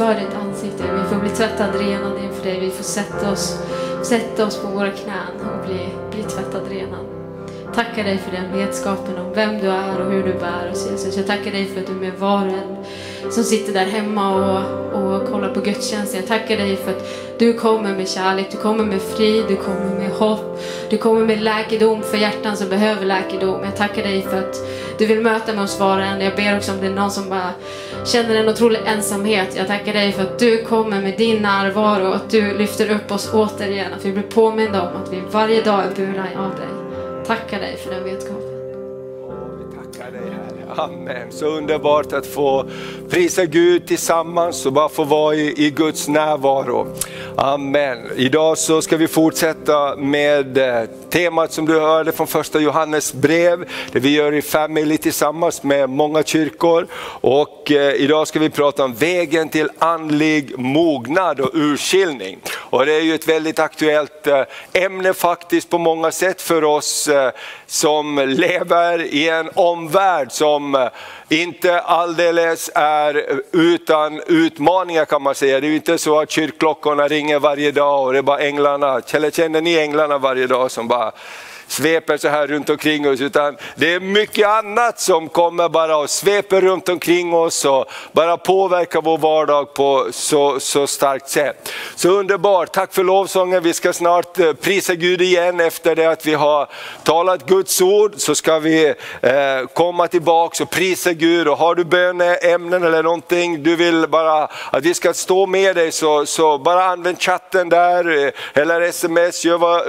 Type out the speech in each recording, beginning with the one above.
inför ditt ansikte. Vi får bli tvättade renade inför dig. Vi får sätta oss, sätta oss på våra knän och bli, bli tvättade renade. Tackar dig för den vetskapen om vem du är och hur du bär oss Jesus. Jag tackar dig för att du är med var och en som sitter där hemma och, och kollar på gudstjänsten. Jag tackar dig för att du kommer med kärlek, du kommer med frid, du kommer med hopp. Du kommer med läkedom för hjärtan som behöver läkedom. Jag tackar dig för att du vill möta med oss var och en. Jag ber också om det är någon som bara känner en otrolig ensamhet. Jag tackar dig för att du kommer med din närvaro och att du lyfter upp oss återigen. Att vi blir påminda om att vi varje dag är burna av dig. Tackar dig för den vetskapen. Vi tackar dig Herre. Amen. Så underbart att få prisa Gud tillsammans och bara få vara i, i Guds närvaro. Amen. Idag så ska vi fortsätta med eh, temat som du hörde från första Johannes brev. Det vi gör i Family tillsammans med många kyrkor. Och eh, idag ska vi prata om vägen till andlig mognad och urskiljning. Och det är ju ett väldigt aktuellt eh, ämne faktiskt på många sätt för oss eh, som lever i en omvärld som eh, inte alldeles är utan utmaningar kan man säga. Det är ju inte så att kyrkklockorna ringer varje dag och det är bara änglarna, eller känner ni änglarna varje dag som bara sveper så här runt omkring oss, utan det är mycket annat som kommer bara och sveper runt omkring oss och bara påverkar vår vardag på så, så starkt sätt. Så underbart, tack för lovsången. Vi ska snart eh, prisa Gud igen efter det att vi har talat Guds ord, så ska vi eh, komma tillbaka och prisa Gud. Och har du böneämnen eller någonting du vill bara att vi ska stå med dig, så, så bara använd chatten där eh, eller sms, gör vad,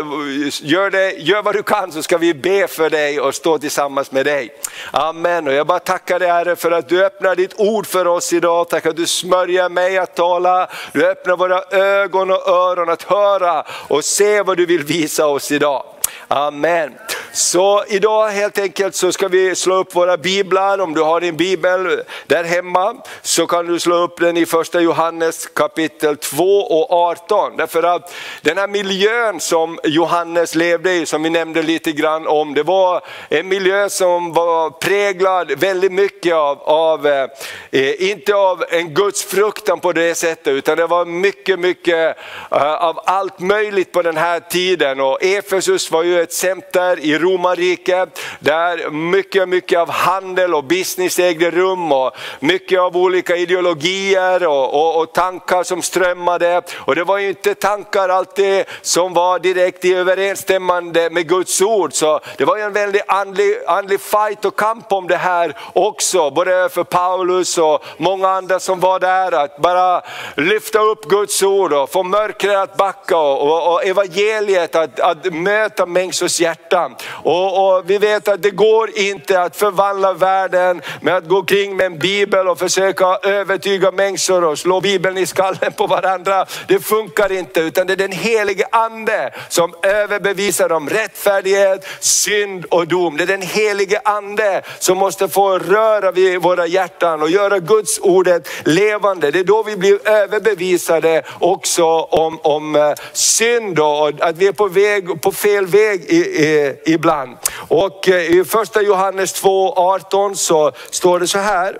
gör, det, gör vad du kan så ska vi be för dig och stå tillsammans med dig. Amen. Och jag bara tackar dig Herre för att du öppnar ditt ord för oss idag. Tack att du smörjer mig att tala. Du öppnar våra ögon och öron att höra och se vad du vill visa oss idag. Amen. Så idag helt enkelt så ska vi slå upp våra biblar. Om du har din bibel där hemma så kan du slå upp den i första Johannes kapitel 2 och 18. Därför att den här miljön som Johannes levde i, som vi nämnde lite grann om, det var en miljö som var präglad väldigt mycket av, av eh, inte av en Guds fruktan på det sättet, utan det var mycket, mycket eh, av allt möjligt på den här tiden. Och Efesus var ju ett center i romarriket där mycket, mycket av handel och business ägde rum och mycket av olika ideologier och, och, och tankar som strömmade. Och det var ju inte tankar alltid som var direkt i överensstämmande med Guds Guds ord. Så det var ju en väldigt andlig, andlig fight och kamp om det här också, både för Paulus och många andra som var där. Att bara lyfta upp Guds ord och få mörkret att backa och, och, och evangeliet att, att möta människors hjärtan. Och, och, vi vet att det går inte att förvandla världen med att gå kring med en bibel och försöka övertyga människor och slå bibeln i skallen på varandra. Det funkar inte, utan det är den helige ande som överbevisar om rättfärdighet, synd och dom. Det är den helige ande som måste få röra vid våra hjärtan och göra Guds ordet levande. Det är då vi blir överbevisade också om, om eh, synd och att vi är på, väg, på fel väg i, i, ibland. Och eh, i första Johannes 2.18 så står det så här.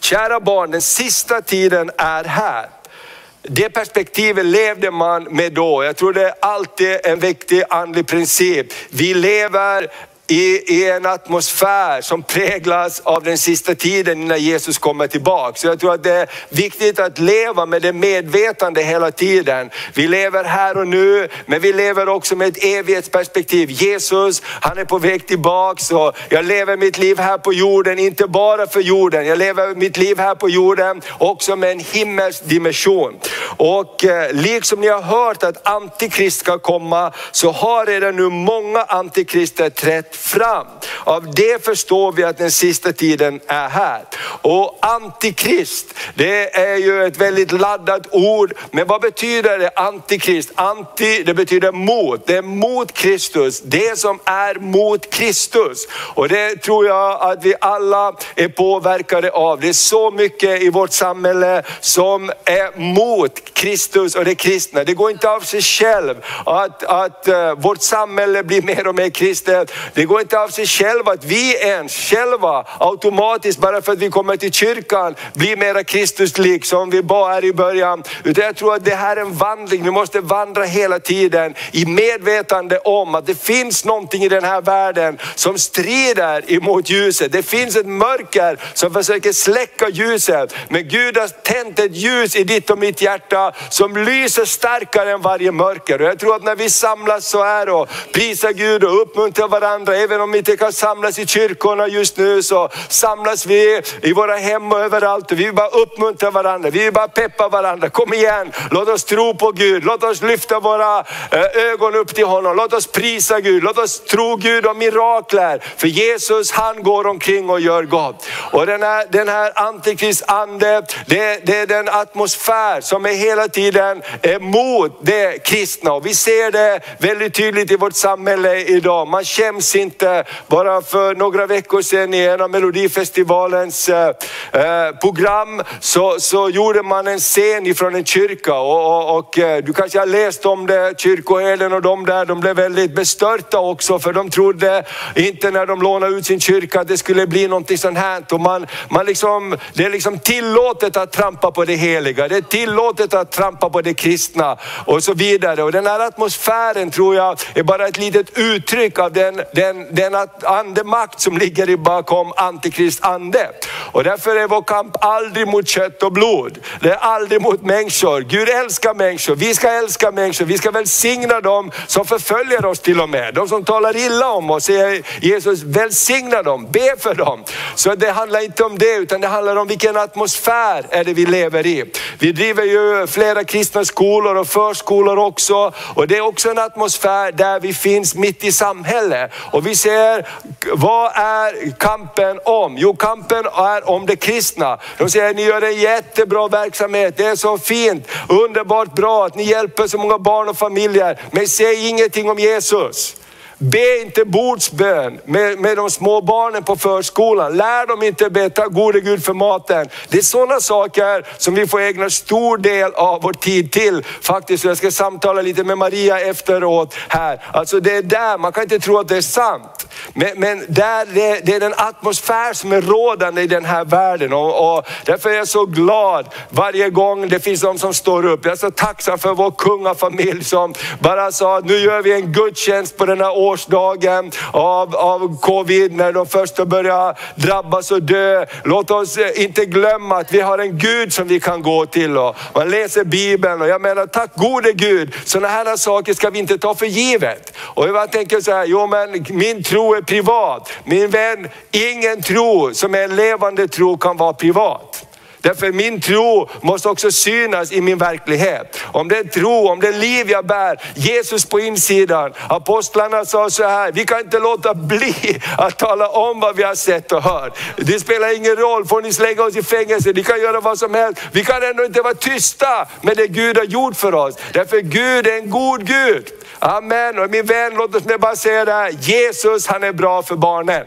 Kära barn, den sista tiden är här. Det perspektivet levde man med då. Jag tror det är alltid en viktig andlig princip. Vi lever i, i en atmosfär som präglas av den sista tiden när Jesus kommer tillbaka. Så jag tror att det är viktigt att leva med det medvetande hela tiden. Vi lever här och nu, men vi lever också med ett evighetsperspektiv. Jesus, han är på väg tillbaks och jag lever mitt liv här på jorden, inte bara för jorden. Jag lever mitt liv här på jorden också med en himmelsk dimension. Och eh, liksom ni har hört att antikrist ska komma, så har redan nu många antikrister trätt fram. Av det förstår vi att den sista tiden är här. Och antikrist, det är ju ett väldigt laddat ord. Men vad betyder det antikrist? Anti, det betyder mot. Det är mot Kristus. Det som är mot Kristus. Och det tror jag att vi alla är påverkade av. Det är så mycket i vårt samhälle som är mot Kristus och det kristna. Det går inte av sig själv att, att eh, vårt samhälle blir mer och mer kristet. Det går inte av sig själva att vi ens själva automatiskt bara för att vi kommer till kyrkan blir mera Kristuslik som vi bara är i början. Utan jag tror att det här är en vandring, vi måste vandra hela tiden i medvetande om att det finns någonting i den här världen som strider emot ljuset. Det finns ett mörker som försöker släcka ljuset. Men Gud har tänt ett ljus i ditt och mitt hjärta som lyser starkare än varje mörker. Och jag tror att när vi samlas så här och prisar Gud och uppmuntrar varandra, även om vi inte kan samlas i kyrkorna just nu så samlas vi i våra hem och överallt vi vill bara uppmuntra varandra, vi vill bara peppa varandra. Kom igen, låt oss tro på Gud, låt oss lyfta våra eh, ögon upp till honom, låt oss prisa Gud, låt oss tro Gud om mirakler. För Jesus han går omkring och gör gott. Och den här, den här antikrist ande, det, det är den atmosfär som är hela tiden emot det kristna. Och vi ser det väldigt tydligt i vårt samhälle idag. Man skäms inte inte Bara för några veckor sedan i en av Melodifestivalens eh, eh, program så, så gjorde man en scen ifrån en kyrka. Och, och, och eh, du kanske har läst om det, kyrkoherden och de där, de blev väldigt bestörta också för de trodde inte när de lånade ut sin kyrka att det skulle bli någonting sånt här. Och man, man liksom, det är liksom tillåtet att trampa på det heliga, det är tillåtet att trampa på det kristna och så vidare. Och den här atmosfären tror jag är bara ett litet uttryck av den, den, den andemakt som ligger bakom antikrist ande. Och därför är vår kamp aldrig mot kött och blod. Det är aldrig mot människor. Gud älskar människor, vi ska älska människor, vi ska välsigna dem som förföljer oss till och med. De som talar illa om oss, Jesus välsigna dem, be för dem. Så det handlar inte om det utan det handlar om vilken atmosfär är det vi lever i. Vi driver ju flera kristna skolor och förskolor också och det är också en atmosfär där vi finns mitt i samhället. Och vi ser, vad är kampen om? Jo, kampen är om det kristna. De säger, ni gör en jättebra verksamhet, det är så fint, underbart bra att ni hjälper så många barn och familjer. Men säg ingenting om Jesus. Be inte bordsbön med, med de små barnen på förskolan. Lär dem inte be, ta gode Gud för maten. Det är sådana saker som vi får ägna stor del av vår tid till. Faktiskt, jag ska samtala lite med Maria efteråt här. Alltså det är där, man kan inte tro att det är sant. Men, men där, det, det är den atmosfär som är rådande i den här världen. Och, och därför är jag så glad varje gång det finns de som står upp. Jag är så tacksam för vår kungafamilj som bara sa, nu gör vi en gudstjänst på den här årsdagen av, av covid, när de första börjar drabbas och dö. Låt oss eh, inte glömma att vi har en Gud som vi kan gå till. Och man läser Bibeln och jag menar, tack gode Gud, sådana här saker ska vi inte ta för givet. Och jag tänker så här, jo men min tro är privat. Min vän, ingen tro som är en levande tro kan vara privat. Därför min tro måste också synas i min verklighet. Om det är tro, om det är liv jag bär, Jesus på insidan. Apostlarna sa så här, vi kan inte låta bli att tala om vad vi har sett och hört. Det spelar ingen roll, får ni slänga oss i fängelse, ni kan göra vad som helst. Vi kan ändå inte vara tysta med det Gud har gjort för oss. Därför Gud är en god Gud. Amen. Och min vän, låt oss bara säga det här, Jesus han är bra för barnen.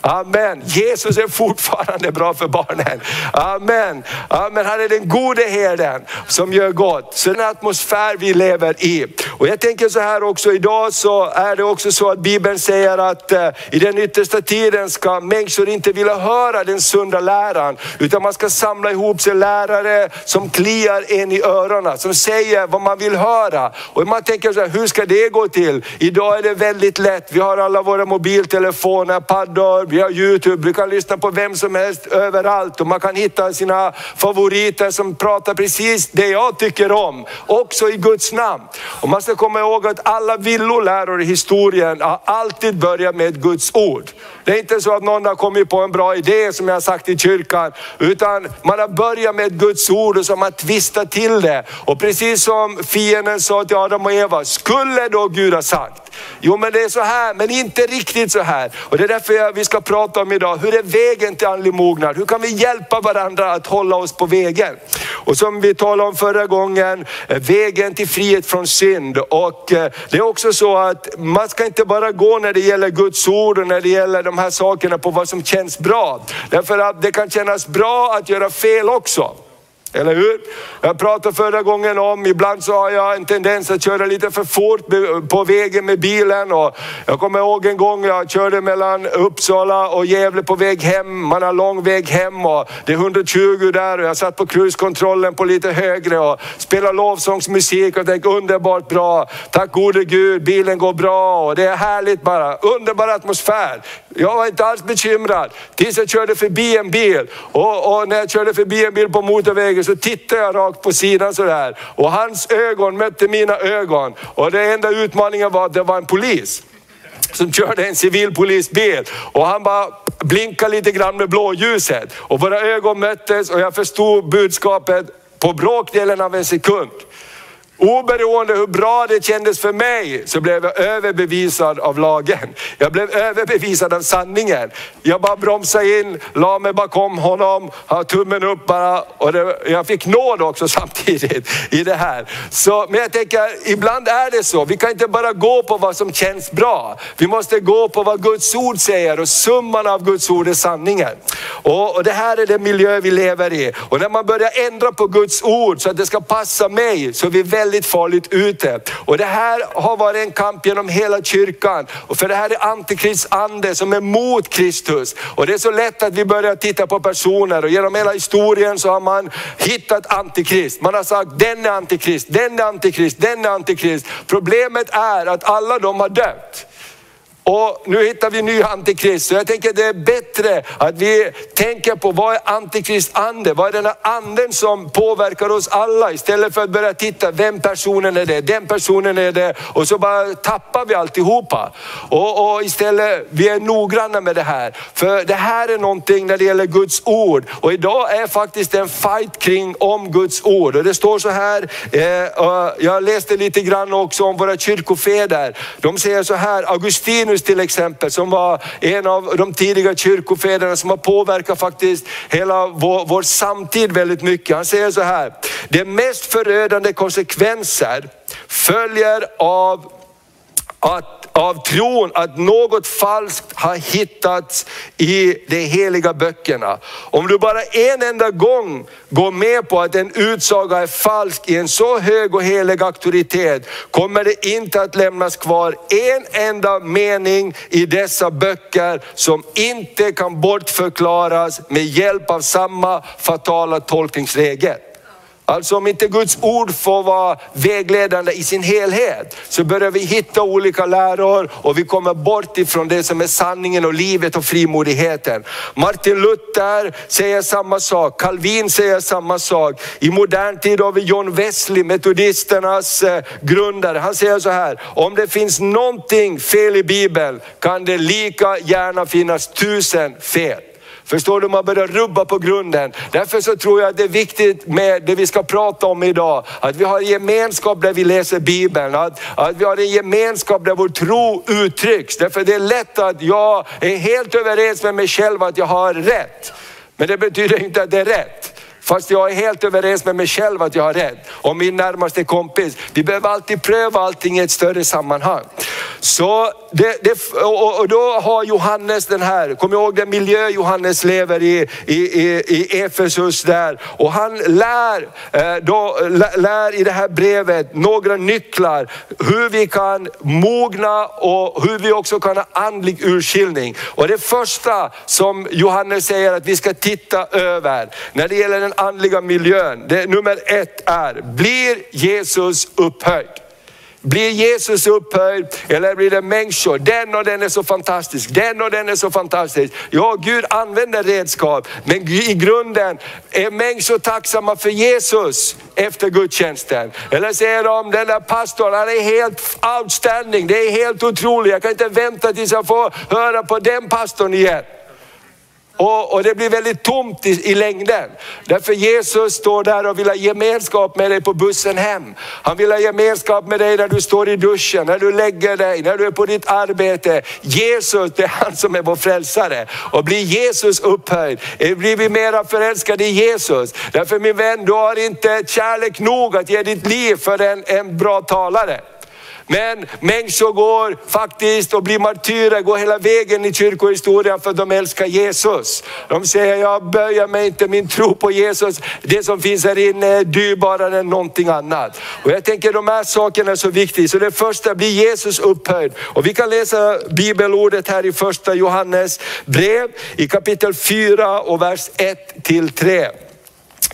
Amen. Jesus är fortfarande bra för barnen. Amen. Amen. Han är den gode herden som gör gott. Så den atmosfär vi lever i. Och jag tänker så här också, idag så är det också så att Bibeln säger att eh, i den yttersta tiden ska människor inte vilja höra den sunda läran, utan man ska samla ihop sig lärare som kliar en i öronen, som säger vad man vill höra. Och man tänker så här, hur ska det gå till? Idag är det väldigt lätt, vi har alla våra mobiltelefoner, paddor, vi har Youtube, vi kan lyssna på vem som helst överallt och man kan hitta sina favoriter som pratar precis det jag tycker om, också i Guds namn. Och man ska komma ihåg att alla villoläror i historien har alltid börjat med Guds ord. Det är inte så att någon har kommit på en bra idé som jag har sagt i kyrkan, utan man har börjat med Guds ord och så har man tvistat till det. Och precis som fienden sa till Adam och Eva, skulle då Gud ha sagt? Jo men det är så här, men inte riktigt så här. Och det är därför vi ska prata om idag, hur är vägen till andlig mognad? Hur kan vi hjälpa varandra att hålla oss på vägen? Och som vi talade om förra gången, eh, vägen till frihet från synd. Och eh, det är också så att man ska inte bara gå när det gäller Guds ord och när det gäller de här sakerna på vad som känns bra. Därför att det kan kännas bra att göra fel också. Eller hur? Jag pratade förra gången om, ibland så har jag en tendens att köra lite för fort på vägen med bilen. Och jag kommer ihåg en gång jag körde mellan Uppsala och Gävle på väg hem. Man har lång väg hem och det är 120 där och jag satt på cruisekontrollen på lite högre och spelade lovsångsmusik och tänkte underbart bra. Tack gode Gud, bilen går bra och det är härligt bara. Underbar atmosfär. Jag var inte alls bekymrad tills jag körde förbi en bil och, och när jag körde förbi en bil på motorvägen vägen så tittade jag rakt på sidan sådär. Och hans ögon mötte mina ögon. Och den enda utmaningen var att det var en polis som körde en civilpolisbil. Och han bara blinkade lite grann med blåljuset. Och våra ögon möttes och jag förstod budskapet på bråkdelen av en sekund. Oberoende hur bra det kändes för mig så blev jag överbevisad av lagen. Jag blev överbevisad av sanningen. Jag bara bromsade in, la mig bakom honom, ha tummen upp bara. Och det, jag fick nåd också samtidigt i det här. Så, men jag tänker, ibland är det så. Vi kan inte bara gå på vad som känns bra. Vi måste gå på vad Guds ord säger och summan av Guds ord är sanningen. Och, och det här är den miljö vi lever i. Och när man börjar ändra på Guds ord så att det ska passa mig så vi väljer väldigt farligt ute. Och det här har varit en kamp genom hela kyrkan. Och för det här är antikrist ande som är mot Kristus. Och det är så lätt att vi börjar titta på personer och genom hela historien så har man hittat antikrist. Man har sagt den är antikrist, den är antikrist, den är antikrist. Problemet är att alla de har dött. Och nu hittar vi ny antikrist. Så jag tänker det är bättre att vi tänker på vad är antikrist ande? Vad är den här anden som påverkar oss alla? Istället för att börja titta, vem personen är det? Den personen är det. Och så bara tappar vi alltihopa. Och, och istället, vi är noggranna med det här. För det här är någonting när det gäller Guds ord. Och idag är faktiskt en fight kring om Guds ord. Och det står så här, eh, jag läste lite grann också om våra kyrkofäder. De säger så här, Augustinus Paulus till exempel, som var en av de tidiga kyrkofäderna som har påverkat faktiskt hela vår, vår samtid väldigt mycket. Han säger så här, de mest förödande konsekvenser följer av att av tron att något falskt har hittats i de heliga böckerna. Om du bara en enda gång går med på att en utsaga är falsk i en så hög och helig auktoritet kommer det inte att lämnas kvar en enda mening i dessa böcker som inte kan bortförklaras med hjälp av samma fatala tolkningsregel. Alltså om inte Guds ord får vara vägledande i sin helhet så börjar vi hitta olika läror och vi kommer bort ifrån det som är sanningen och livet och frimodigheten. Martin Luther säger samma sak, Calvin säger samma sak. I modern tid har vi John Wesley, metodisternas eh, grundare. Han säger så här, om det finns någonting fel i Bibeln kan det lika gärna finnas tusen fel. Förstår du, man börjar rubba på grunden. Därför så tror jag att det är viktigt med det vi ska prata om idag. Att vi har en gemenskap där vi läser Bibeln. Att, att vi har en gemenskap där vår tro uttrycks. Därför det är lätt att jag är helt överens med mig själv att jag har rätt. Men det betyder inte att det är rätt. Fast jag är helt överens med mig själv att jag har rätt. Och min närmaste kompis. Vi behöver alltid pröva allting i ett större sammanhang. Så det, det, och, då har Johannes den här, kom ihåg den miljö Johannes lever i, i, i, i Efesus där. Och han lär, eh, då, lär i det här brevet några nycklar hur vi kan mogna och hur vi också kan ha andlig urskiljning. Och det första som Johannes säger att vi ska titta över när det gäller den andliga miljön, det nummer ett är, blir Jesus upphöjd? Blir Jesus upphöjd eller blir det människor? Den och den är så fantastisk, den och den är så fantastisk. Ja, Gud använder redskap, men i grunden är människor tacksamma för Jesus efter gudstjänsten. Eller säger de, den där pastorn, han är helt outstanding, det är helt otroligt, jag kan inte vänta tills jag får höra på den pastorn igen. Och, och, det blir väldigt tomt i, i längden. Därför Jesus står där och vill ha gemenskap med dig på bussen hem. Han vill ha gemenskap med dig när du står i duschen, när du lägger dig, när du är på ditt arbete. Jesus, det är han som är vår frälsare. Och blir Jesus upphöjd, eh, blir vi mera förälskade i Jesus. Därför min vän, du har inte kärlek nog att ge ditt liv för en, en bra talare. Men människor går faktiskt och blir martyrer, går hela vägen i kyrkohistorien för att de älskar Jesus. De säger, jag böjer mig inte, min tro på Jesus, det som finns här inne är dyrbarare än någonting annat. Och jag tänker de här sakerna är så viktiga. Så det första blir Jesus upphöjd. Och vi kan läsa bibelordet här i första Johannes brev i kapitel 4 och vers 1 till 3.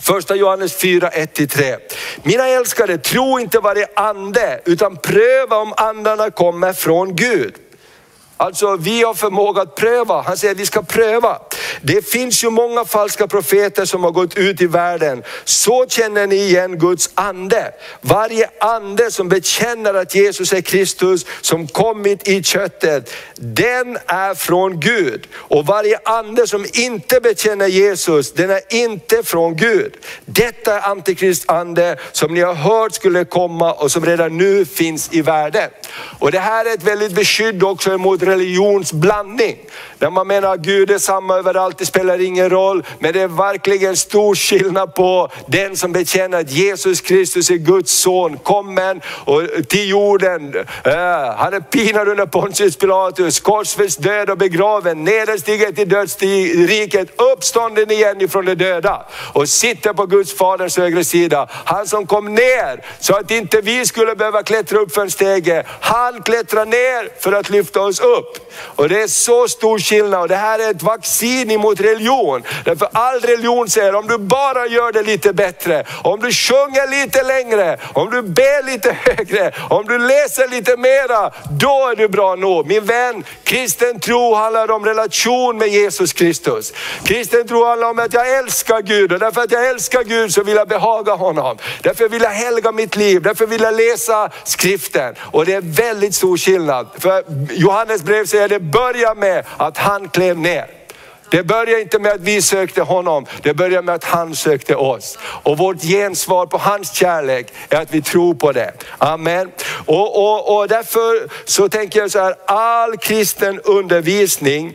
Första Johannes 4, 1-3. Mina älskade, tro inte varje ande, utan pröva om andarna kommer från Gud. Alltså vi har förmåga att pröva. Han säger att vi ska pröva. Det finns ju många falska profeter som har gått ut i världen. Så känner ni igen Guds ande. Varje ande som bekänner att Jesus är Kristus som kommit i köttet, den är från Gud. Och varje ande som inte bekänner Jesus, den är inte från Gud. Detta är antikristande som ni har hört skulle komma och som redan nu finns i världen. Och det här är ett väldigt beskydd också emot religionsblandning. Där man menar att Gud är samma överallt, det spelar ingen roll. Men det är verkligen stor skillnad på den som bekänner att Jesus Kristus är Guds son, kommen till jorden. Eh, han är pinad under Pontius Pilatus, korsfäst, död och begraven, nederstigen till dödsriket, uppstånden igen ifrån de döda och sitter på Guds faders högra sida. Han som kom ner så att inte vi skulle behöva klättra upp för en stege. Han klättrar ner för att lyfta oss upp upp Och det är så stor skillnad och det här är ett vaccin emot religion. Därför all religion säger om du bara gör det lite bättre, om du sjunger lite längre, om du ber lite högre, om du läser lite mera, då är du bra nog. Min vän, kristen tro handlar om relation med Jesus Kristus. Kristen tro handlar om att jag älskar Gud och därför att jag älskar Gud så vill jag behaga honom. Därför vill jag helga mitt liv, därför vill jag läsa skriften. Och det är väldigt stor skillnad. För Johannes brev säger det börjar med att han klev ner. Det börjar inte med att vi sökte honom, det börjar med att han sökte oss. Och vårt gensvar på hans kärlek är att vi tror på det. Amen. Och, och, och därför så tänker jag så här, all kristen undervisning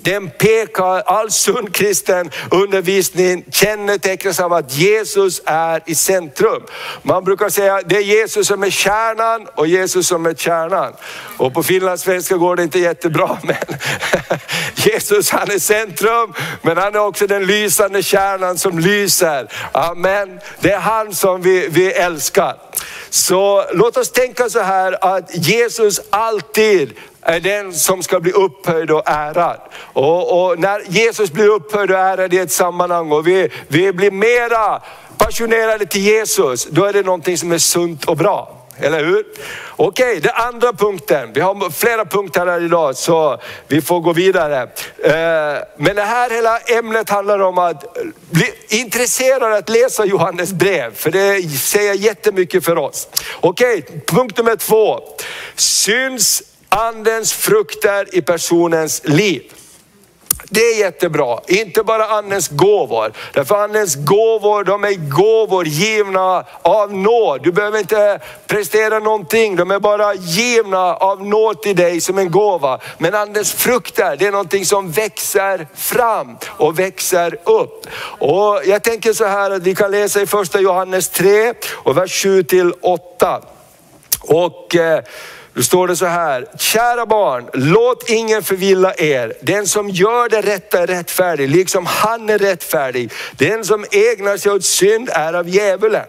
den pekar, all sund kristen undervisning kännetecknas av att Jesus är i centrum. Man brukar säga att det är Jesus som är kärnan och Jesus som är kärnan. Och på finlandssvenska går det inte jättebra men Jesus han är centrum men han är också den lysande kärnan som lyser. Amen. Det är han som vi, vi älskar. Så låt oss tänka så här att Jesus alltid är den som ska bli upphöjd och ärad. Och, och, när Jesus blir upphöjd och ärad i ett sammanhang och vi, vi blir mera passionerade till Jesus, då är det någonting som är sunt och bra. Eller hur? Okej, okay, den andra punkten. Vi har flera punkter här idag så vi får gå vidare. Eh, men det här hela ämnet handlar om att bli intresserad att läsa Johannes brev, för det säger jättemycket för oss. Okej, okay, punkt nummer två. Syns andens frukter i personens liv. Det är jättebra, inte bara andens gåvor. Därför andens gåvor, de är gåvor givna av nåd. Du behöver inte prestera någonting, de är bara givna av nåd till dig som en gåva. Men andens frukter, det är någonting som växer fram och växer upp. Och jag tänker så här att vi kan läsa i första Johannes 3 och vers 7 till 8. Och eh, då står det så här, kära barn, låt ingen förvilla er. Den som gör det rätta är rättfärdig, liksom han är rättfärdig. Den som ägnar sig åt synd är av djävulen.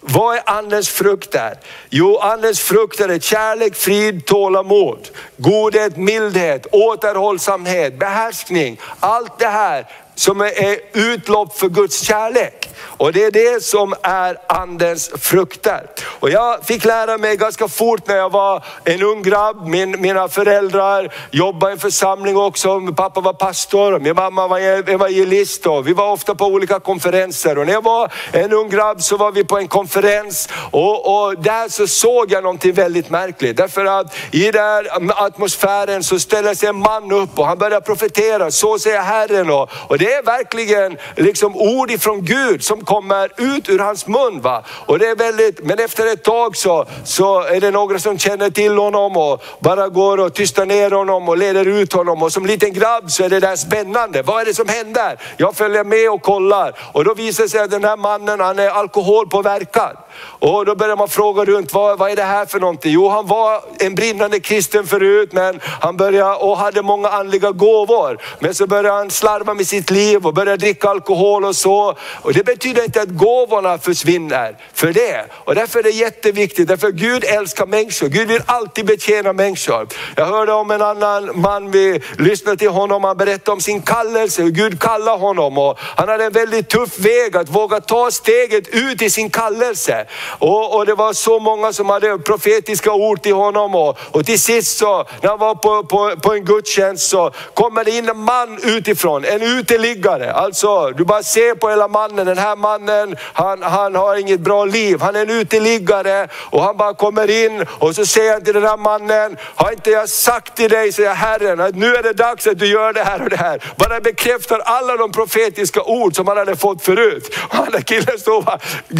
Vad är andens frukt där? Jo, andens frukt är kärlek, frid, tålamod, godhet, mildhet, återhållsamhet, behärskning. Allt det här som är utlopp för Guds kärlek. Och det är det som är andens frukter. Och jag fick lära mig ganska fort när jag var en ung grabb, min, mina föräldrar jobbade i en församling också, min pappa var pastor, min mamma var e-, evangelist och vi var ofta på olika konferenser. Och när jag var en ung grabb så var vi på en konferens och, och där så såg jag någonting väldigt märkligt. Därför att i den atmosfären så ställer sig en man upp och han börjar profetera, så säger Herren. Och, och det det är verkligen liksom ord ifrån Gud som kommer ut ur hans mun. Va? Och det är väldigt, men efter ett tag så, så är det några som känner till honom och bara går och tystar ner honom och leder ut honom. Och som liten grabb så är det där spännande. Vad är det som händer? Jag följer med och kollar och då visar det sig att den här mannen han är alkoholpåverkad. Och då börjar man fråga runt, vad, vad är det här för någonting? Jo, han var en brinnande kristen förut, men han började och hade många andliga gåvor. Men så började han slarva med sitt liv och började dricka alkohol och så. Och det betyder inte att gåvorna försvinner för det. Och därför är det jätteviktigt, därför Gud älskar människor. Gud vill alltid betjäna människor. Jag hörde om en annan man, vi lyssnade till honom, han berättade om sin kallelse, hur Gud kallar honom. Och han hade en väldigt tuff väg att våga ta steget ut i sin kallelse. Och, och, det var så många som hade profetiska ord till honom. Och, och till sist så, när han var på, på, på en gudstjänst så kommer det in en man utifrån, en uteliggare. Alltså, du bara ser på hela mannen, den här mannen, han, han har inget bra liv. Han är en uteliggare och han bara kommer in och så säger han till den här mannen, har inte jag sagt till dig, säger Herren, att nu är det dags att du gör det här och det här. Bara bekräftar alla de profetiska ord som han hade fått förut. Och den där killen står och bara,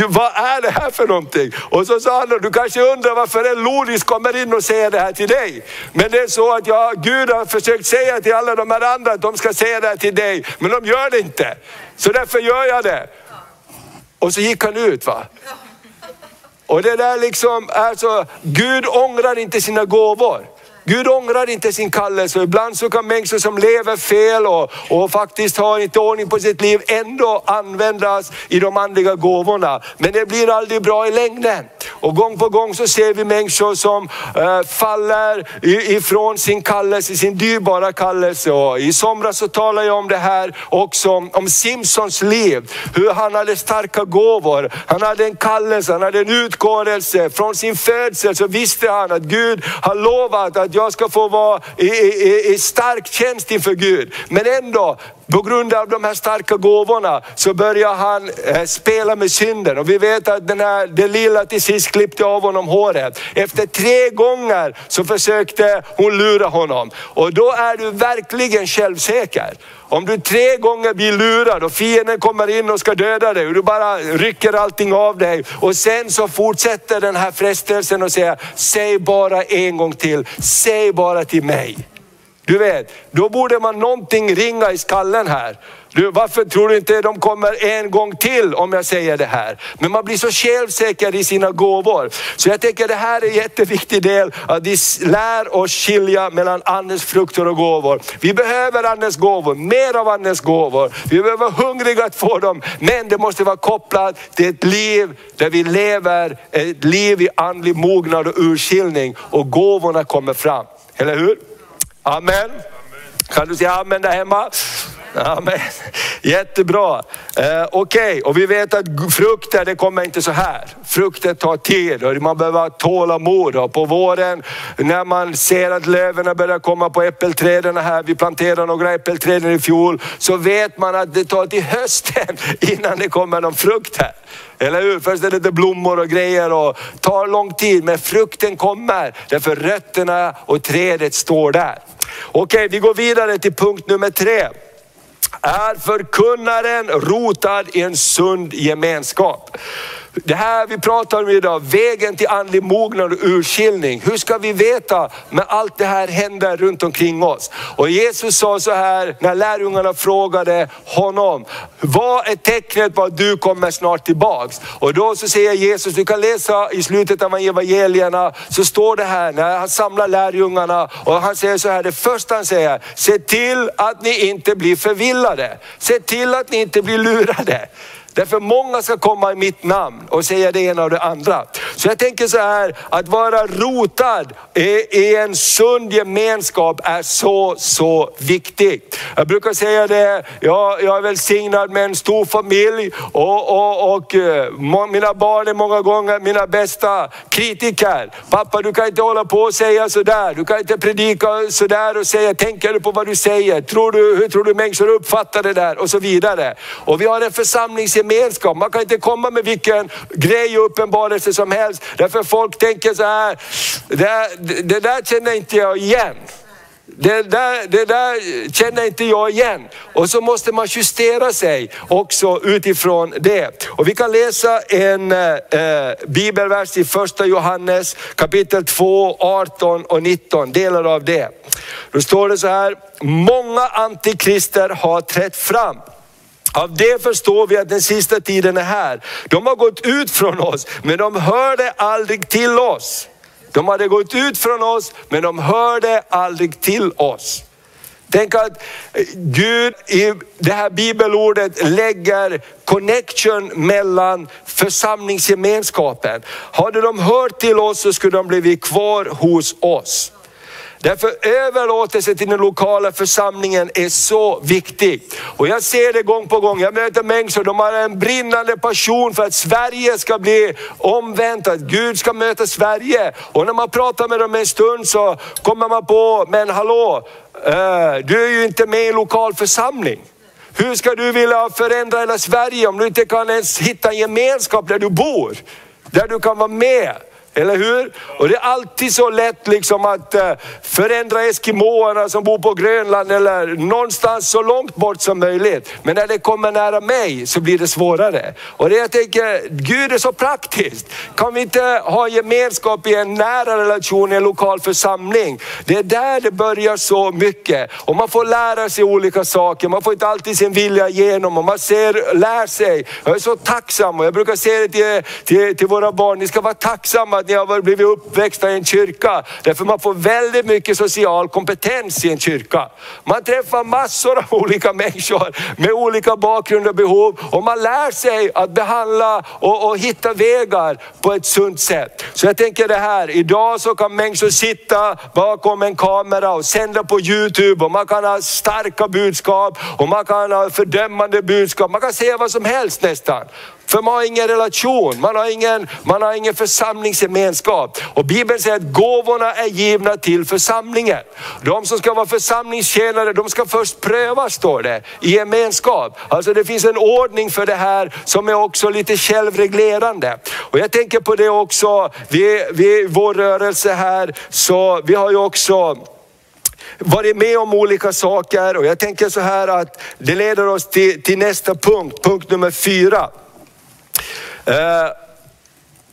vad är det här för någonting? Och så sa han, du kanske undrar varför en lodis kommer in och säger det här till dig. Men det är så att jag, Gud har försökt säga till alla de här andra att de ska säga det här till dig, men de gör det inte. Så därför gör jag det. Och så gick han ut. va. Och det där liksom, alltså, Gud ångrar inte sina gåvor. Gud ångrar inte sin kallelse. Ibland så kan människor som lever fel och, och faktiskt har inte ordning på sitt liv ändå användas i de andliga gåvorna. Men det blir aldrig bra i längden. Och gång på gång så ser vi människor som eh, faller ifrån sin kallelse, sin dyrbara kallelse. Och I somras så talade jag om det här också, om Simpsons liv. Hur han hade starka gåvor, han hade en kallelse, han hade en utgåelse. Från sin födsel så visste han att Gud har lovat att jag ska få vara i, i, i stark tjänst inför Gud. Men ändå, på grund av de här starka gåvorna så börjar han eh, spela med synden. Och vi vet att den här, det lilla till sist klippte av honom håret. Efter tre gånger så försökte hon lura honom. Och då är du verkligen självsäker. Om du tre gånger blir lurad och fienden kommer in och ska döda dig och du bara rycker allting av dig och sen så fortsätter den här frestelsen och säger, säg bara en gång till, säg bara till mig. Du vet, då borde man någonting ringa i skallen här. Du, varför tror du inte de kommer en gång till om jag säger det här? Men man blir så självsäker i sina gåvor. Så jag tänker det här är en jätteviktig del, att vi lär oss skilja mellan andens frukter och gåvor. Vi behöver andens gåvor, mer av andens gåvor. Vi behöver vara hungriga att få dem, men det måste vara kopplat till ett liv där vi lever ett liv i andlig mognad och urskiljning och gåvorna kommer fram. Eller hur? Amen. Kan du säga amen där hemma? Amen. Jättebra. Eh, Okej, okay. och vi vet att frukter det kommer inte så här. Frukter tar tid och man behöver ha tålamod. Och på våren när man ser att löven börjar komma på äppelträden här, vi planterade några äppelträd i fjol, så vet man att det tar till hösten innan det kommer någon frukt här. Eller hur? Först är det lite blommor och grejer och tar lång tid, men frukten kommer därför rötterna och trädet står där. Okej, vi går vidare till punkt nummer tre. Är förkunnaren rotad i en sund gemenskap? Det här vi pratar om idag, vägen till andlig mognad och urskiljning. Hur ska vi veta när allt det här händer runt omkring oss? Och Jesus sa så här när lärjungarna frågade honom, vad är tecknet på att du kommer snart tillbaks? Och då så säger Jesus, du kan läsa i slutet av evangelierna, så står det här när han samlar lärjungarna och han säger så här, det första han säger, se till att ni inte blir förvillade. Se till att ni inte blir lurade. Därför många ska komma i mitt namn och säga det ena och det andra. Så jag tänker så här, att vara rotad i en sund gemenskap är så, så viktigt. Jag brukar säga det, jag, jag är välsignad med en stor familj och, och, och eh, må, mina barn är många gånger mina bästa kritiker. Pappa du kan inte hålla på och säga sådär, du kan inte predika sådär och säga, tänker du på vad du säger? Tror du, hur tror du människor uppfattar det där? Och så vidare. Och vi har en församlingsgemenskap gemenskap. Man kan inte komma med vilken grej och uppenbarelse som helst. Därför folk tänker så här, det, det där känner inte jag igen. det där, det där känner inte jag igen. Och så måste man justera sig också utifrån det. Och vi kan läsa en eh, eh bibelvers i första Johannes kapitel 2, 18 och 19, delar av det. Då står det så här, många antikrister har trätt fram. Av det förstår vi att den sista tiden är här. De har gått ut från oss, men de hörde aldrig till oss. De hade gått ut från oss, men de hörde aldrig till oss. Tänk att eh, Gud i det här bibelordet lägger connection mellan församlingsgemenskapen. Hade de hört till oss så skulle de blivit kvar hos oss. Därför överlåtelse till den lokala församlingen är så viktig. Och jag ser det gång på gång, jag möter människor, de har en brinnande passion för att Sverige ska bli omvänt, att Gud ska möta Sverige. Och när man pratar med dem en stund så kommer man på, men hallå, eh, du är ju inte med i lokal församling. Hur ska du vilja förändra hela Sverige om du inte kan ens hitta en gemenskap där du bor? Där du kan vara med. Eller hur? Och det är alltid så lätt liksom att eh, förändra eskimåerna som bor på Grönland eller någonstans så långt bort som möjligt. Men när det kommer nära mig så blir det svårare. Och det jag tänker, Gud är så praktiskt. Kan vi inte ha gemenskap i en nära relation i en lokal församling? Det är där det börjar så mycket. Och man får lära sig olika saker, man får inte alltid sin vilja igenom och man ser, lär sig. Jag är så tacksam och jag brukar säga det till, till, till våra barn, ni ska vara tacksamma att ni har blivit uppväxta i en kyrka. Därför man får väldigt mycket social kompetens i en kyrka. Man träffar massor av olika människor med olika bakgrund och behov och man lär sig att behandla och, och hitta vägar på ett sunt sätt. Så jag tänker det här, idag så kan människor sitta bakom en kamera och sända på Youtube och man kan ha starka budskap och man kan ha fördömande budskap. Man kan säga vad som helst nästan. För man har ingen relation, man har ingen, man har ingen församlingsgemenskap. Och Bibeln säger att gåvorna är givna till församlingen. De som ska vara församlingstjänare, de ska först prövas står det, i gemenskap. Alltså det finns en ordning för det här som är också lite självreglerande. Och jag tänker på det också, vi, vi, vår rörelse här, så vi har ju också varit med om olika saker och jag tänker så här att det leder oss till, till nästa punkt, punkt nummer fyra. Eh,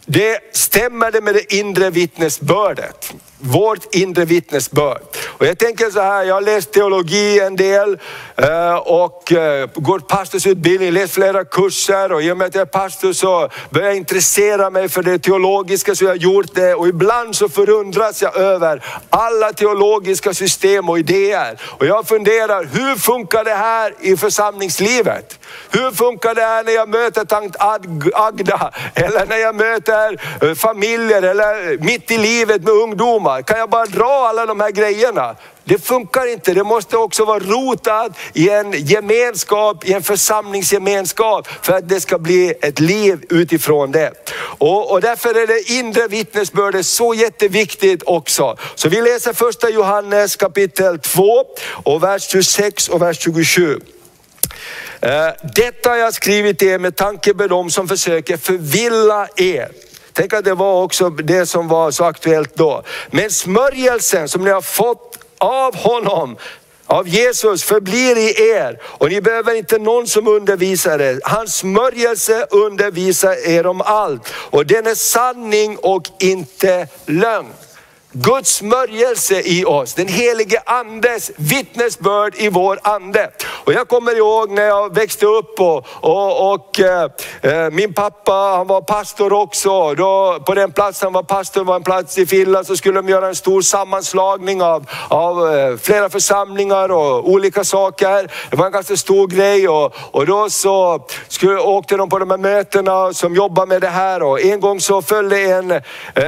det stämmer det med det inre vittnesbördet vårt inre vittnesbörd. Och jag tänker så här, jag har läst teologi en del eh, och gått går pastorsutbildning, läst flera kurser och i och med att jag är pastor så börjar jag intressera mig för det teologiska så jag har gjort det och ibland så förundras jag över alla teologiska system och idéer. Och jag funderar, hur funkar det här i församlingslivet? Hur funkar det här när jag möter tant Agda eller när jag möter eh, familjer eller mitt i livet med ungdomar? Ungdomar. Kan jag bara dra alla de här grejerna? Det funkar inte, det måste också vara rotat i en gemenskap, i en församlingsgemenskap för att det ska bli ett liv utifrån det. Och, och därför är det inre vittnesbördet så jätteviktigt också. Så vi läser första Johannes kapitel 2 och vers 26 och vers 27. Eh, detta har jag skrivit er med tanke på dem som försöker förvilla er. Tänk att det var också det som var så aktuellt då. Men smörjelsen som ni har fått av honom, av Jesus förblir i er och ni behöver inte någon som undervisar er. Hans smörjelse undervisar er om allt och den är sanning och inte lögn. Guds smörjelse i oss, den helige andes vittnesbörd i vår ande. Och jag kommer ihåg när jag växte upp och, och, och eh, eh min pappa han var pastor också. Då, på den platsen han var pastor var en plats i Finland så skulle de göra en stor sammanslagning av, av eh, flera församlingar och olika saker. Det var en ganska stor grej och, och då så skulle, åkte de på de här mötena som jobbar med det här och en gång så följde en eh,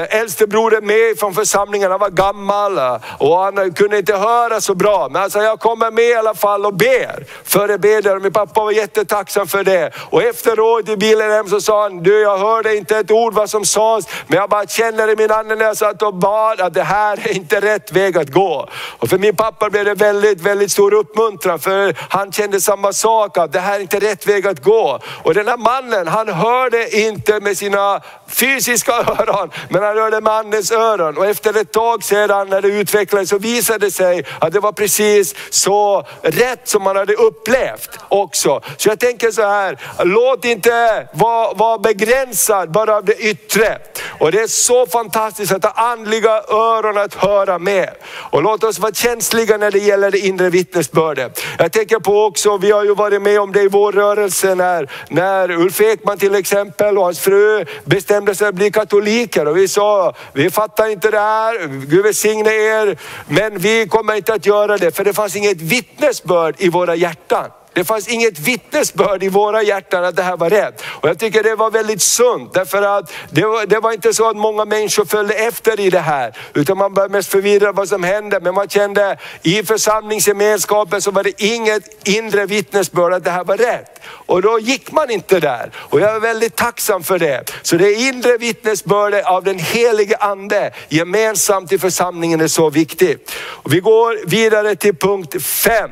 äldstebroder med från församlingen församlingen, han var gammal eh, och han eh, kunde inte höra så bra. Men han sa, jag kommer med i alla fall och ber Förebeder. Min pappa var jättetacksam för det. Och efteråt i bilen hem så sa han, du jag hörde inte ett ord vad som sades, men jag bara känner i min ande när jag satt och bad att det här är inte rätt väg att gå. Och för min pappa blev det väldigt, väldigt stor uppmuntran för han kände samma sak, att det här är inte rätt väg att gå. Och den här mannen, han hörde inte med sina fysiska öron, men han hörde med andens öron. Och efter ett tag sedan när det utvecklades så visade det sig att det var precis så rätt som man hade upplevt också. Så jag tänker så här, låt inte vara, vara begränsad bara av det yttre. Och det är så fantastiskt att ha andliga öron att höra med. Och låt oss vara känsliga när det gäller det inre vittnesbördet. Jag tänker på också, vi har ju varit med om det i vår rörelse när, när Ulf Ekman till exempel och hans fru bestämde sig att bli katoliker. Och vi sa, vi fattar inte det här, Gud välsigne er, men vi kommer inte att göra det för det fanns inget vittnesbörd i våra hjärtan. Det fanns inget vittnesbörd i våra hjärtan att det här var rätt. Och jag tycker det var väldigt sunt därför att det var, det var inte så att många människor följde efter i det här. Utan man var mest förvirrad vad som hände. Men man kände i församlingsgemenskapen så var det inget inre vittnesbörd att det här var rätt. Och då gick man inte där. Och jag är väldigt tacksam för det. Så det inre vittnesbördet av den helige ande gemensamt i församlingen är så viktigt. Och vi går vidare till punkt 5.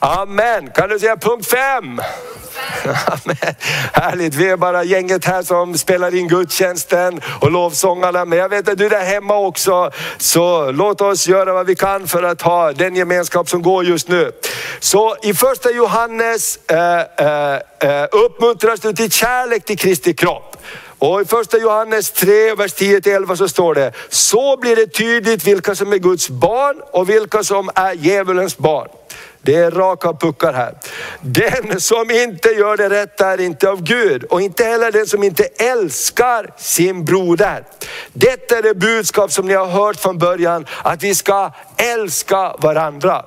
Amen. Kan du säga punkt fem? Amen. Härligt, vi är bara gänget här som spelar in gudstjänsten och lovsångarna. Men jag vet att du är där hemma också. Så låt oss göra vad vi kan för att ha den gemenskap som går just nu. Så i första Johannes eh, eh, eh uppmuntras du till kärlek till Kristi kropp. Och i första Johannes 3, vers 10-11 så står det, så blir det tydligt vilka som är Guds barn och vilka som är djävulens barn. Det är raka puckar här. Den som inte gör det rätta är inte av Gud och inte heller den som inte älskar sin broder. Detta är det budskap som ni har hört från början, att vi ska älska varandra.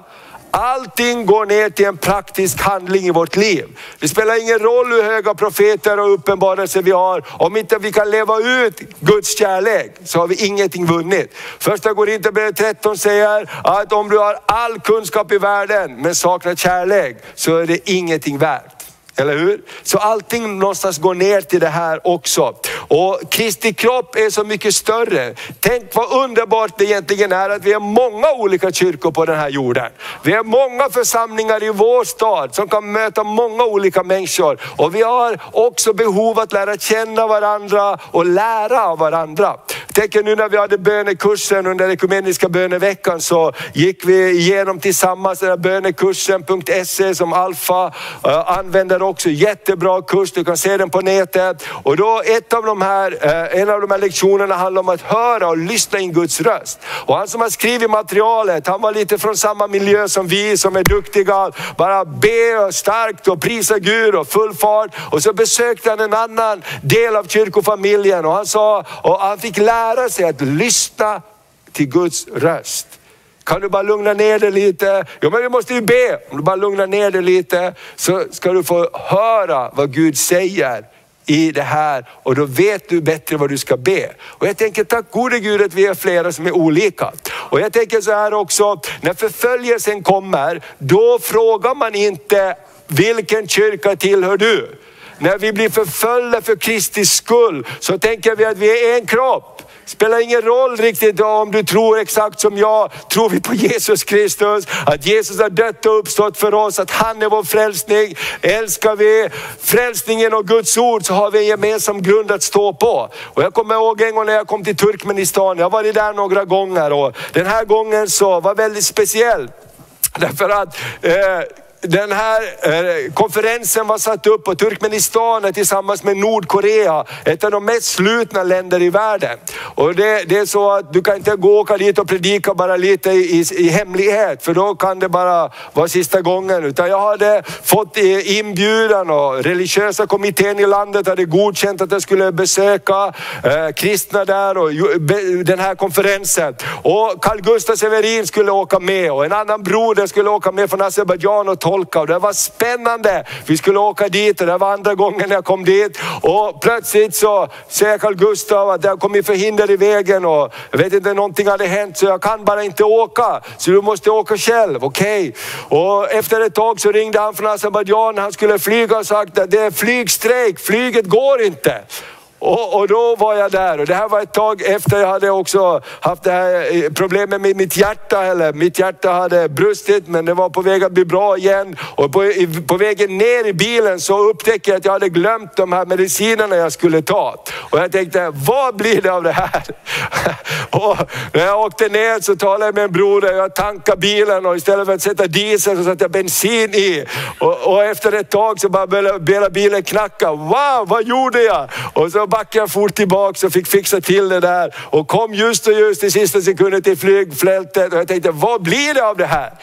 Allting går ner till en praktisk handling i vårt liv. Det spelar ingen roll hur höga profeter och uppenbarelser vi har. Om inte vi kan leva ut Guds kärlek så har vi ingenting vunnit. Första Korinthierbrevet 13 säger att om du har all kunskap i världen men saknar kärlek så är det ingenting värt. Eller hur? Så allting någonstans går ner till det här också. Och Kristi kropp är så mycket större. Tänk vad underbart det egentligen är att vi är många olika kyrkor på den här jorden. Vi är många församlingar i vår stad som kan möta många olika människor. Och vi har också behov att lära känna varandra och lära av varandra. Tänk nu när vi hade bönekursen under ekumeniska böneveckan så gick vi igenom tillsammans den här bönekursen.se som Alfa eh, använder också. Jättebra kurs, du kan se den på nätet. Och då ett av de här, eh, en av de här lektionerna handlar om att höra och lyssna in Guds röst. Och han som har skrivit materialet, han var lite från samma miljö som vi som är duktiga. Bara be starkt och prisa Gud och full fart. Och så besökte han en annan del av kyrkofamiljen och han sa, och han fick lära sig att lyssna till Guds röst. Kan du bara lugna ner dig lite? Ja men vi måste ju be. Om du bara lugnar ner dig lite så ska du få höra vad Gud säger i det här och då vet du bättre vad du ska be. Och jag tänker tack gode Gud att vi är flera som är olika. Och jag tänker så här också, när förföljelsen kommer, då frågar man inte vilken kyrka tillhör du? När vi blir förföljda för Kristi skull så tänker vi att vi är en kropp. Spelar ingen roll riktigt om du tror exakt som jag. Tror vi på Jesus Kristus, att Jesus har dött och uppstått för oss, att han är vår frälsning. Älskar vi frälsningen och Guds ord så har vi en gemensam grund att stå på. Och jag kommer ihåg en gång när jag kom till Turkmenistan, jag har varit där några gånger och den här gången så var väldigt speciell. Därför att eh, den här eh, konferensen var satt upp och Turkmenistan är tillsammans med Nordkorea, ett av de mest slutna länder i världen. Och det, det är så att du kan inte gå och åka dit och predika bara lite i, i hemlighet, för då kan det bara vara sista gången. Utan jag hade fått eh, inbjudan och religiösa kommittén i landet hade godkänt att jag skulle besöka eh, kristna där och den här konferensen. Och Carl Gustaf Severin skulle åka med och en annan broder skulle åka med från Azerbajdzjan och tolka och det var spännande. Vi skulle åka dit och det var andra gången jag kom dit och plötsligt så säger Carl Gustav att det har kommit förhinder i vägen och jag vet inte, någonting hade hänt så jag kan bara inte åka. Så du måste åka själv, okej? Okay. Och efter ett tag så ringde han från Azerbajdzjan, han skulle flyga och sagt att det är flygstrejk, flyget går inte. Och, och, då var jag där och det här var ett tag efter jag hade också haft det här eh, problemet med mitt hjärta. Eller mitt hjärta hade brustit men det var på väg att bli bra igen. Och på, på vägen ner i bilen så upptäckte jag att jag hade glömt de här medicinerna jag skulle ta. Och jag tänkte, vad blir det av det här? och när jag åkte ner så talade jag med en bror jag tankade bilen och istället för att sätta diesel så satte jag bensin i. Och, och efter ett tag så bara började bilen knacka. Wow, vad gjorde jag? Och så backade fort tillbaka och fick fixa till det där och kom just och just i sista sekunden till flygfältet och jag tänkte, vad blir det av det här?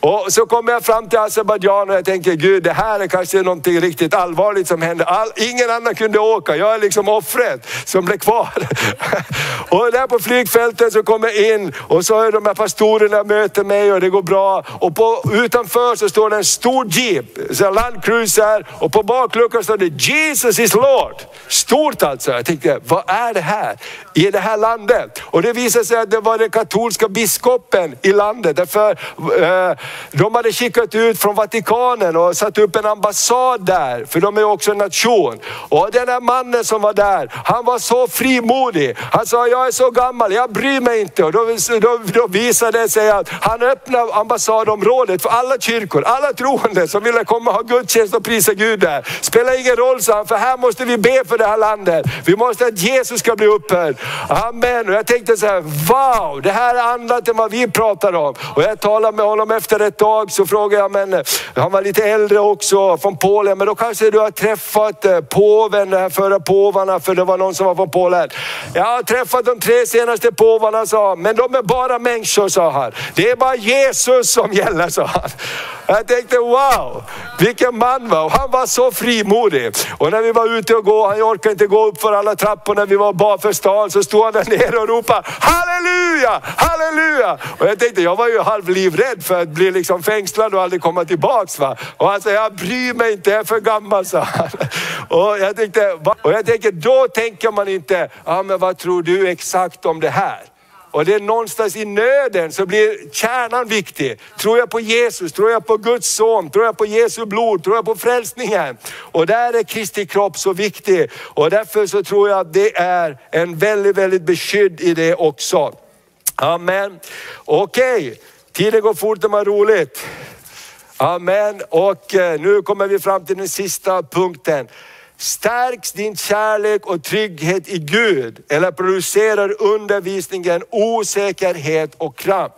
Och så kommer jag fram till Azerbajdzjan och jag tänker, Gud det här är kanske någonting riktigt allvarligt som händer. All, ingen annan kunde åka, jag är liksom offret som blev kvar. och där på flygfältet så kommer jag in och så är de här pastorerna möter mig och det går bra. Och på, utanför så står det en stor jeep, så landcruiser och på bakluckan står det Jesus is Lord. Stort alltså. Alltså, jag tänkte, vad är det här i det här landet? Och det visade sig att det var den katolska biskopen i landet. Därför eh, de hade skickat ut från Vatikanen och satt upp en ambassad där, för de är också en nation. Och den där mannen som var där, han var så frimodig. Han sa, jag är så gammal, jag bryr mig inte. Och då, då, då visade det sig att han öppnade ambassadområdet för alla kyrkor, alla troende som ville komma och ha gudstjänst och prisa Gud där. Spelar ingen roll, sa han, för här måste vi be för det här landet. Vi måste att Jesus ska bli upphöjd. Amen. Och jag tänkte så här, wow, det här är annat än vad vi pratar om. Och jag talade med honom efter ett tag, så frågade jag, men eh, han var lite äldre också från Polen, men då kanske du har träffat eh, påven, de här förra påvarna, för det var någon som var från Polen. Jag har träffat de tre senaste påvarna, sa han, men de är bara människor, sa han. Det är bara Jesus som gäller, sa han. Jag tänkte wow, vilken man var. Han var så frimodig. Och när vi var ute och gå, han orkade inte gå upp för alla trappor när vi var bara för stan, så stod han där nere och ropade halleluja, halleluja. Och jag tänkte, jag var ju halvlivrädd för att bli liksom fängslad och aldrig komma tillbaks. Va? Och han sa, jag bryr mig inte, jag är för gammal, sa han. Och jag tänkte, och jag tänkte då tänker man inte, ja men vad tror du exakt om det här? Och det är någonstans i nöden så blir kärnan viktig. Tror jag på Jesus? Tror jag på Guds son? Tror jag på Jesu blod? Tror jag på frälsningen? Och där är Kristi kropp så viktig. Och därför så tror jag att det är en väldigt, väldigt beskydd i det också. Amen. Okej, okay. tiden går fort när man har roligt. Amen. Och eh, nu kommer vi fram till den sista punkten. Stärks din kärlek och trygghet i Gud eller producerar undervisningen osäkerhet och kramp?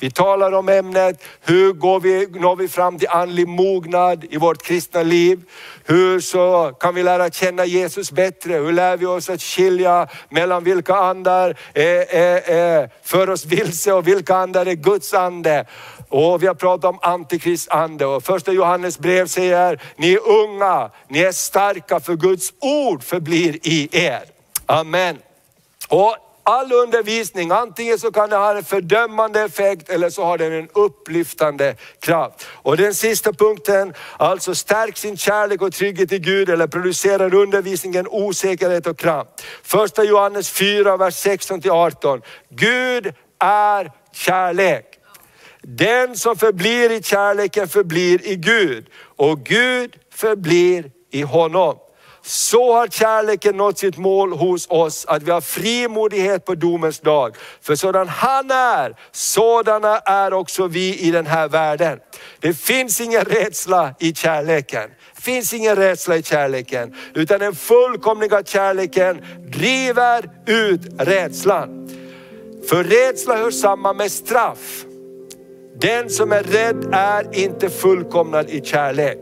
Vi talar om ämnet, hur går vi, når vi fram till andlig mognad i vårt kristna liv? Hur så kan vi lära känna Jesus bättre? Hur lär vi oss att skilja mellan vilka andar är, är, är för oss vilse och vilka andar är Guds ande? Och vi har pratat om antikristande och första Johannes brev säger, ni är unga, ni är starka för Guds ord förblir i er. Amen. Och all undervisning, antingen så kan det ha en fördömande effekt eller så har den en upplyftande kraft. Och den sista punkten, alltså stärk sin kärlek och trygghet i Gud eller producerar undervisningen osäkerhet och kraft. Första Johannes 4, vers 16 till 18. Gud är kärlek. Den som förblir i kärleken förblir i Gud och Gud förblir i honom. Så har kärleken nått sitt mål hos oss, att vi har frimodighet på domens dag. För sådan han är, sådana är också vi i den här världen. Det finns ingen rädsla i kärleken. Det finns ingen rädsla i kärleken, utan den fullkomliga kärleken driver ut rädslan. För rädsla hör samman med straff. Den som är rädd är inte fullkomnad i kärlek.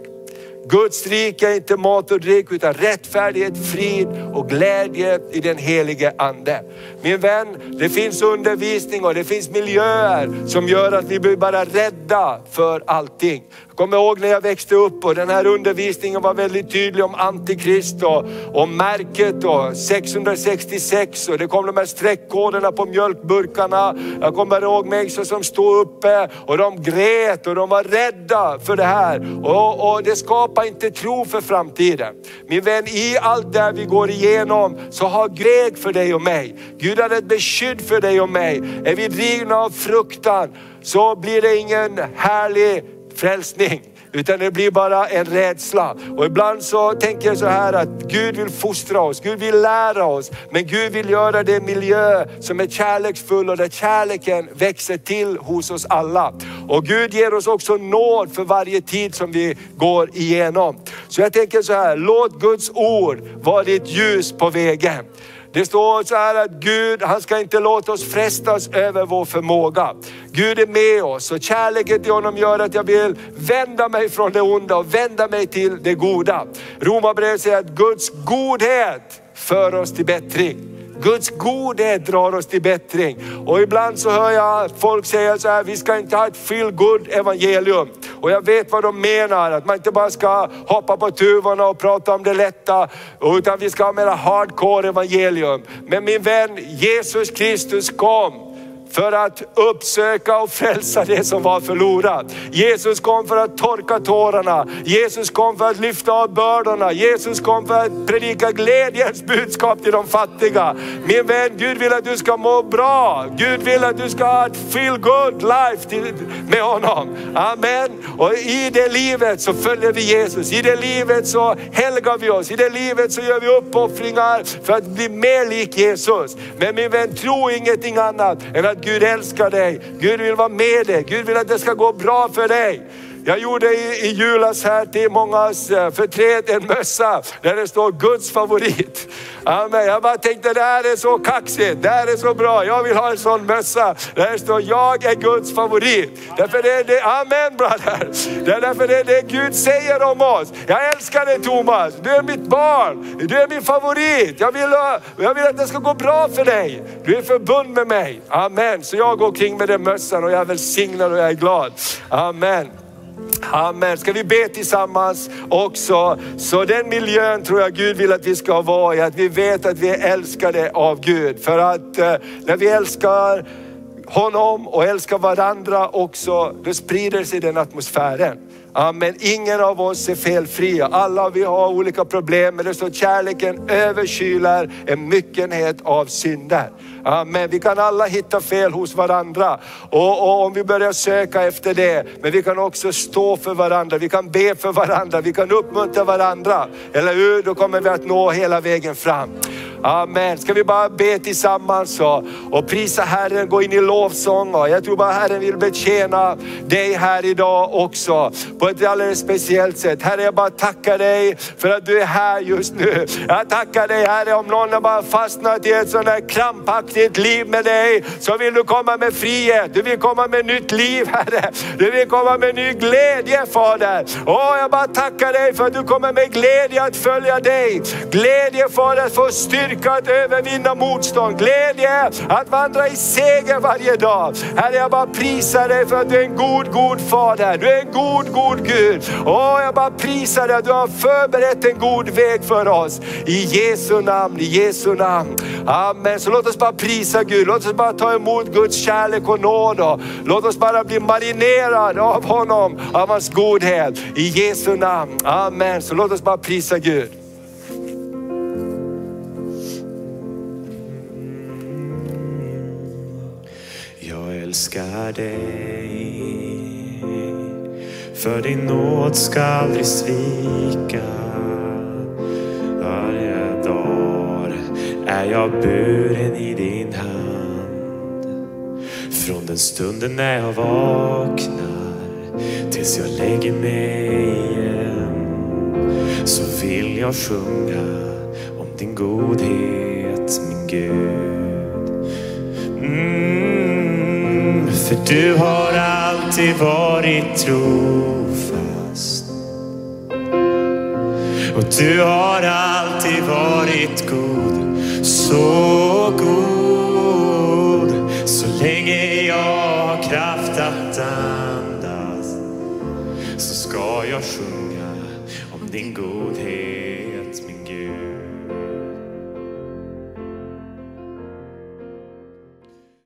Guds rike är inte mat och dryck utan rättfärdighet, frid och glädje i den helige Ande. Min vän, det finns undervisning och det finns miljöer som gör att vi blir bara rädda för allting kommer ihåg när jag växte upp och den här undervisningen var väldigt tydlig om antikrist och om märket och 666 och det kom de här streckkoderna på mjölkburkarna. Jag kommer ihåg människor som stod uppe och de grät och de var rädda för det här. Och, och det skapar inte tro för framtiden. Min vän, i allt det vi går igenom så har Gud för dig och mig. Gud har ett beskydd för dig och mig. Är vi drivna av fruktan så blir det ingen härlig frälsning. Utan det blir bara en rädsla. Och ibland så tänker jag så här att Gud vill fostra oss, Gud vill lära oss. Men Gud vill göra det miljö som är kärleksfull och där kärleken växer till hos oss alla. Och Gud ger oss också nåd för varje tid som vi går igenom. Så jag tänker så här, låt Guds ord vara ditt ljus på vägen. Det står så här att Gud, han ska inte låta oss frestas över vår förmåga. Gud är med oss och kärleken till honom gör att jag vill vända mig från det onda och vända mig till det goda. Romarbrevet säger att Guds godhet för oss till bättring. Guds godhet drar oss till bättring. Och ibland så hör jag folk säga så här, vi ska inte ha ett feel good evangelium. Och jag vet vad de menar, att man inte bara ska hoppa på tuvorna och prata om det lätta, utan vi ska ha mera hardcore evangelium. Men min vän, Jesus Kristus kom för att uppsöka och frälsa det som var förlorat. Jesus kom för att torka tårarna. Jesus kom för att lyfta av bördorna. Jesus kom för att predika glädjens budskap till de fattiga. Min vän, Gud vill att du ska må bra. Gud vill att du ska ha ett feel good life med honom. Amen. Och i det livet så följer vi Jesus. I det livet så helgar vi oss. I det livet så gör vi uppoffringar för att bli mer lik Jesus. Men min vän, tro ingenting annat än att Gud älskar dig. Gud vill vara med dig. Gud vill att det ska gå bra för dig. Jag gjorde i, i julas här till mångas eh, förtret en mössa där det står Guds favorit. Amen. Jag bara tänkte det här är så kaxigt, det här är så bra. Jag vill ha en sån mössa där det står jag är Guds favorit. Därför det är det, amen bröder. Det är därför det är det Gud säger om oss. Jag älskar dig Thomas, du är mitt barn, du är min favorit. Jag vill, jag vill att det ska gå bra för dig. Du är förbund med mig. Amen. Så jag går kring med den mössan och jag är välsignad och jag är glad. Amen. Amen. Ska vi be tillsammans också? Så den miljön tror jag Gud vill att vi ska vara i, att vi vet att vi är älskade av Gud. För att eh, när vi älskar honom och älskar varandra också, då sprider sig den atmosfären. Amen. Ingen av oss är felfria. Alla vi har olika problem, men det står kärleken överkyler en myckenhet av synder. Amen. Vi kan alla hitta fel hos varandra och, och, om vi börjar söka efter det, men vi kan också stå för varandra, vi kan be för varandra, vi kan uppmuntra varandra. Eller hur? Då kommer vi att nå hela vägen fram. Amen. Ska vi bara be tillsammans och, och prisa Herren, gå in i lovsång. Och jag tror bara Herren vill betjäna dig här idag också på på ett alldeles speciellt sätt. Herre, jag bara tackar dig för att du är här just nu. Jag tackar dig Herre, om någon har bara fastnat i ett sånt här krampaktigt liv med dig, så vill du komma med frihet. Du vill komma med nytt liv Herre. Du vill komma med ny glädje Fader. Åh, jag bara tackar dig för att du kommer med glädje att följa dig. Glädje Fader att få styrka att övervinna motstånd, glädje att vandra i seger varje dag. Herre, jag bara prisar dig för att du är en god, god Fader. Du är en god, god Gud. Åh, jag bara prisar dig att du har förberett en god väg för oss. I Jesu namn, i Jesu namn. Amen. Så låt oss bara prisa Gud. Låt oss bara ta emot Guds kärlek och nåd. Låt oss bara bli marinerade av honom, av hans godhet. I Jesu namn. Amen. Så låt oss bara prisa Gud. Jag älskar dig. För din nåd ska aldrig svika. Varje dag är jag buren i din hand. Från den stunden när jag vaknar tills jag lägger mig igen så vill jag sjunga om din godhet, min Gud. Mm. För du har alltid varit trofast. Och du har alltid varit god, så god. Så länge jag har kraft att andas så ska jag sjunga om din godhet.